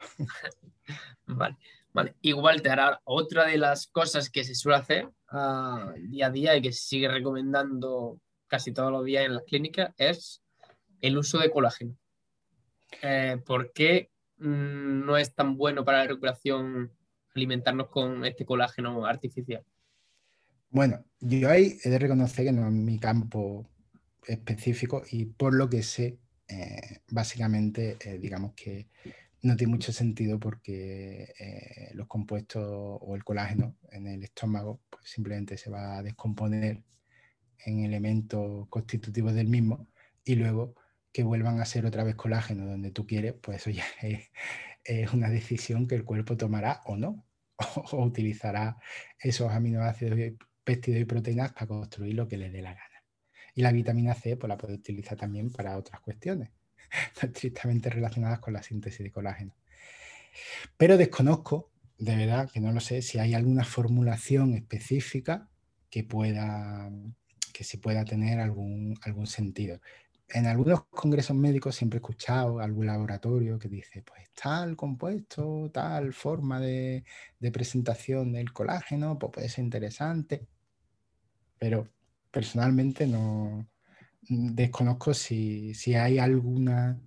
Vale, vale. Igual te hará otra de las cosas que se suele hacer uh, día a día y que se sigue recomendando casi todos los días en las clínicas es el uso de colágeno. Eh, ¿Por qué mm, no es tan bueno para la recuperación alimentarnos con este colágeno artificial? Bueno, yo ahí he de reconocer que no es mi campo específico y por lo que sé, eh, básicamente, eh, digamos que no tiene mucho sentido porque eh, los compuestos o el colágeno en el estómago pues simplemente se va a descomponer en elementos constitutivos del mismo y luego que vuelvan a ser otra vez colágeno donde tú quieres, pues eso ya es, una decisión que el cuerpo tomará o no, o, utilizará esos aminoácidos, péptidos y proteínas para construir lo que le dé la gana. Y la vitamina C pues, la puede utilizar también para otras cuestiones, estrictamente relacionadas con la síntesis de colágeno. Pero desconozco, de verdad que no lo sé, si hay alguna formulación específica que pueda que sí pueda tener algún, algún sentido. En algunos congresos médicos siempre he escuchado algún laboratorio que dice, pues tal compuesto, tal forma de, de presentación del colágeno, pues puede ser interesante. Pero personalmente no desconozco si, hay alguna,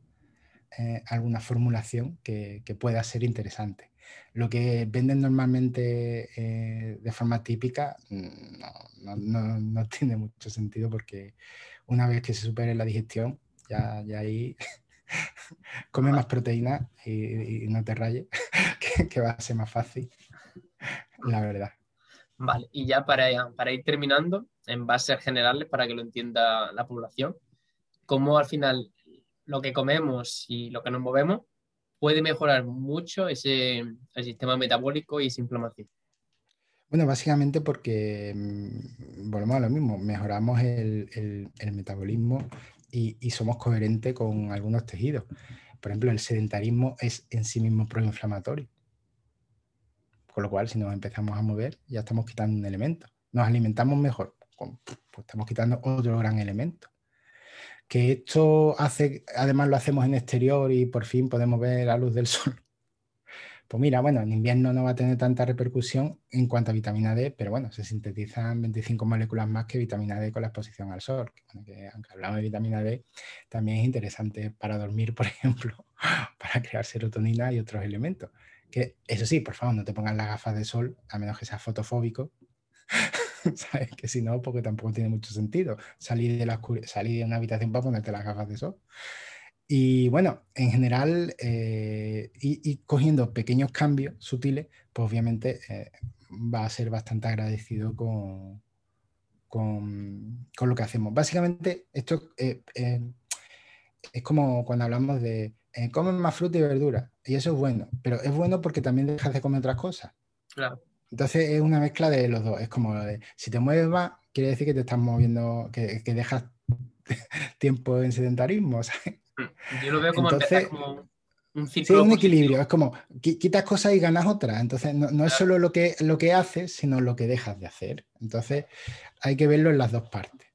eh, alguna formulación que, pueda ser interesante. Lo que venden normalmente eh, de forma típica mm, no, tiene mucho sentido porque una vez que se supere la digestión, ya, ya ahí come más proteína y, no te rayes, que va a ser más fácil, la verdad. Vale, y ya para, para ir terminando, en bases generales, para que lo entienda la población, cómo al final lo que comemos y lo que nos movemos puede mejorar mucho ese, el sistema metabólico y esa inflamación. Bueno, básicamente porque mm, volvemos a lo mismo, mejoramos el, metabolismo y, y, somos coherentes con algunos tejidos. Por ejemplo, el sedentarismo es en sí mismo proinflamatorio. Con lo cual, si nos empezamos a mover, ya estamos quitando un elemento. Nos alimentamos mejor, pues estamos quitando otro gran elemento. Que esto hace, además lo hacemos en exterior y por fin podemos ver la luz del sol. Pues mira, bueno, en invierno no va a tener tanta repercusión en cuanto a vitamina D, pero bueno, se sintetizan 25 moléculas más que vitamina D con la exposición al sol. Que, aunque hablamos de vitamina D, también es interesante para dormir, por ejemplo, para crear serotonina y otros elementos. Que eso sí, por favor, no te pongas las gafas de sol, a menos que seas fotofóbico. Que si no, porque tampoco tiene mucho sentido salir de, la salir de una habitación para ponerte las gafas de sol. Y bueno, en general, eh, y, cogiendo pequeños cambios sutiles, pues obviamente eh, va a ser bastante agradecido con, con, lo que hacemos. Básicamente, esto eh, es como cuando hablamos de comer más fruta y verdura, y eso es bueno, pero es bueno porque también dejas de comer otras cosas. Claro. Entonces es una mezcla de los dos. Es como de, si te mueves más, quiere decir que te estás moviendo, que, que dejas tiempo en sedentarismo. ¿sabes? Yo lo veo como, Entonces, un. Sí, un equilibrio. Es como quitas cosas y ganas otras. Entonces, no, es solo lo que, lo que haces, sino lo que dejas de hacer. Entonces, hay que verlo en las dos partes.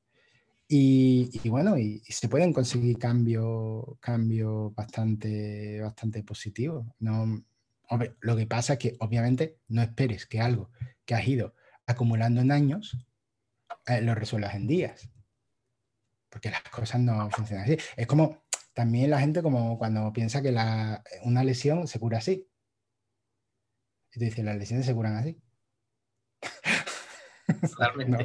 Y, bueno, y, se pueden conseguir cambios cambio bastante, bastante positivos. No, lo que pasa es que obviamente no esperes que algo que has ido acumulando en años eh, lo resuelvas en días. Porque las cosas no funcionan así. Es como también la gente como cuando piensa que una lesión se cura así. Y te dice, las lesiones se curan así. no,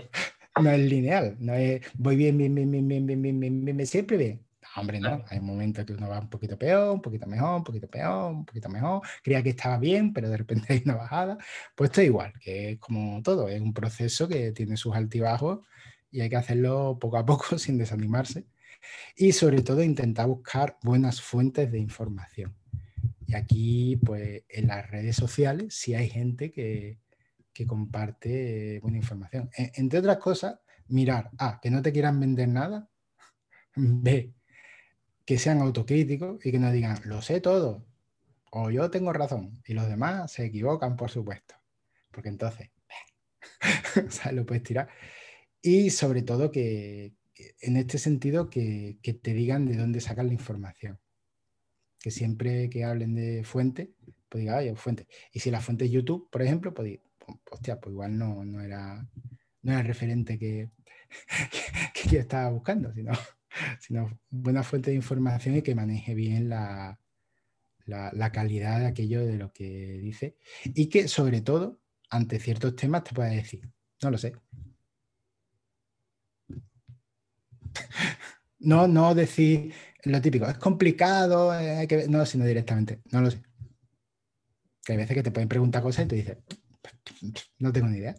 no, es lineal, no es voy bien, bien, bien, bien, bien, bien, bien, bien, bien, bien siempre bien. Hombre, no. Hay momentos que uno va un poquito peor, un poquito mejor, un poquito peor, un poquito mejor. Creía que estaba bien, pero de repente hay una bajada. Pues esto es igual, que es como todo, es un proceso que tiene sus altibajos y hay que hacerlo poco a poco sin desanimarse y sobre todo intentar buscar buenas fuentes de información. Y aquí, pues en las redes sociales, sí hay gente que, comparte buena información. E, entre otras cosas, mirar, A, que no te quieran vender nada, B, que sean autocríticos y que no digan, lo sé todo, o yo tengo razón, y los demás se equivocan, por supuesto, porque entonces, ¿sabes? Lo puedes tirar. Y sobre todo que, en este sentido, que, te digan de dónde sacan la información. Que siempre que hablen de fuente, pues diga, oye, fuente. Y si la fuente es YouTube, por ejemplo, pues, hostia, pues igual no, no, era, no era el referente que, que, yo estaba buscando, sino, sino buena fuente de información y que maneje bien la, la, calidad de aquello de lo que dice. Y que sobre todo, ante ciertos temas, te pueda decir, no lo sé, No, no decir lo típico, es complicado, hay que... no, sino directamente, no lo sé. Que hay veces que te pueden preguntar cosas y tú dices, no tengo ni idea.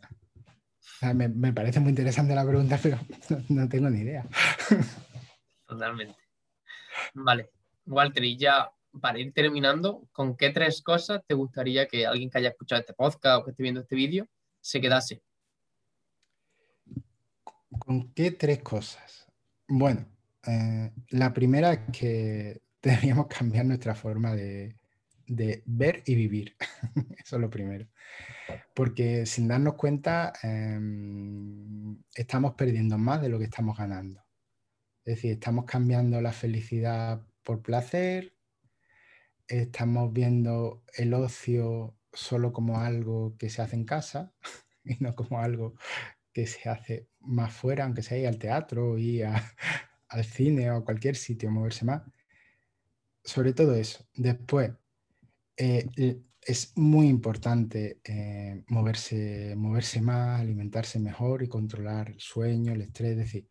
me, parece muy interesante la pregunta, pero no, tengo ni idea. Totalmente. Vale, Walter, y ya para ir terminando, ¿con qué tres cosas te gustaría que alguien que haya escuchado este podcast o que esté viendo este vídeo se quedase? ¿Con qué tres cosas? Bueno, eh, la primera es que deberíamos cambiar nuestra forma de, ver y vivir. Eso es lo primero. Porque sin darnos cuenta, em, estamos perdiendo más de lo que estamos ganando. Es decir, estamos cambiando la felicidad por placer, estamos viendo el ocio solo como algo que se hace en casa y no como algo que se hace más fuera, aunque sea ir al teatro, ir al cine o a cualquier sitio, moverse más. Sobre todo eso. Después, eh, es muy importante eh, moverse, moverse más, alimentarse mejor y controlar el sueño, el estrés. Es decir,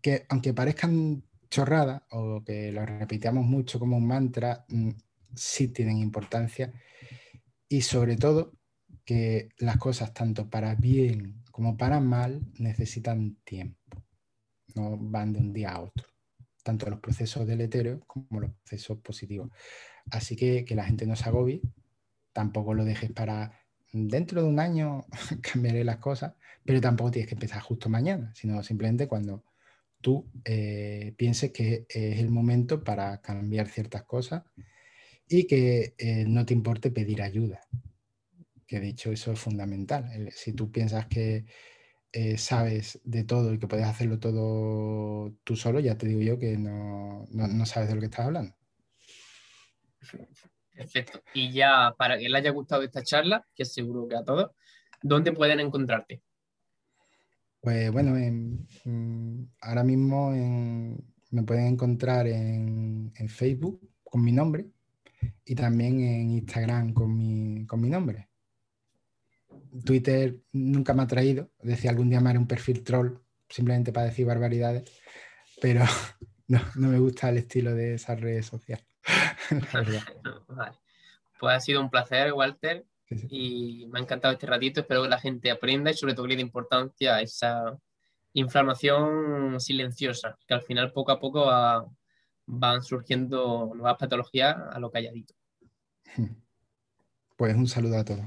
que aunque parezcan chorradas o que lo repitamos mucho como un mantra, mm, sí tienen importancia. Y sobre todo que las cosas tanto para bien como para mal necesitan tiempo, no van de un día a otro, tanto los procesos deleterios como los procesos positivos. Así que que la gente no se agobie, tampoco lo dejes para dentro de un año cambiaré las cosas, pero tampoco tienes que empezar justo mañana, sino simplemente cuando tú eh, pienses que es el momento para cambiar ciertas cosas y que eh, no te importe pedir ayuda, que de hecho eso es fundamental. si tú piensas que eh, sabes de todo y que puedes hacerlo todo tú solo, ya te digo yo que no, no sabes de lo que estás hablando. Perfecto. Y ya para que les haya gustado esta charla, que seguro que a todos, ¿dónde pueden encontrarte? Pues bueno, ahora mismo me pueden encontrar en, Facebook con mi nombre y también en Instagram con mi, nombre. Twitter nunca me ha traído. Decía algún día me haré un perfil troll simplemente para decir barbaridades, pero no, no me gusta el estilo de esa red social. Pues ha sido un placer, Walter, y me ha encantado este ratito. Espero que la gente aprenda y sobre todo que le dé importancia a esa inflamación silenciosa, que al final poco a poco van surgiendo nuevas patologías a lo calladito. Pues un saludo a todos.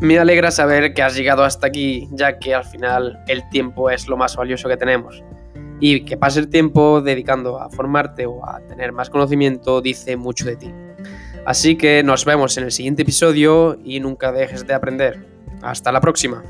Me alegra saber que has llegado hasta aquí, ya que al final el tiempo es lo más valioso que tenemos. Y que pase el tiempo dedicando a formarte o a tener más conocimiento dice mucho de ti. Así que nos vemos en el siguiente episodio y nunca dejes de aprender. Hasta la próxima.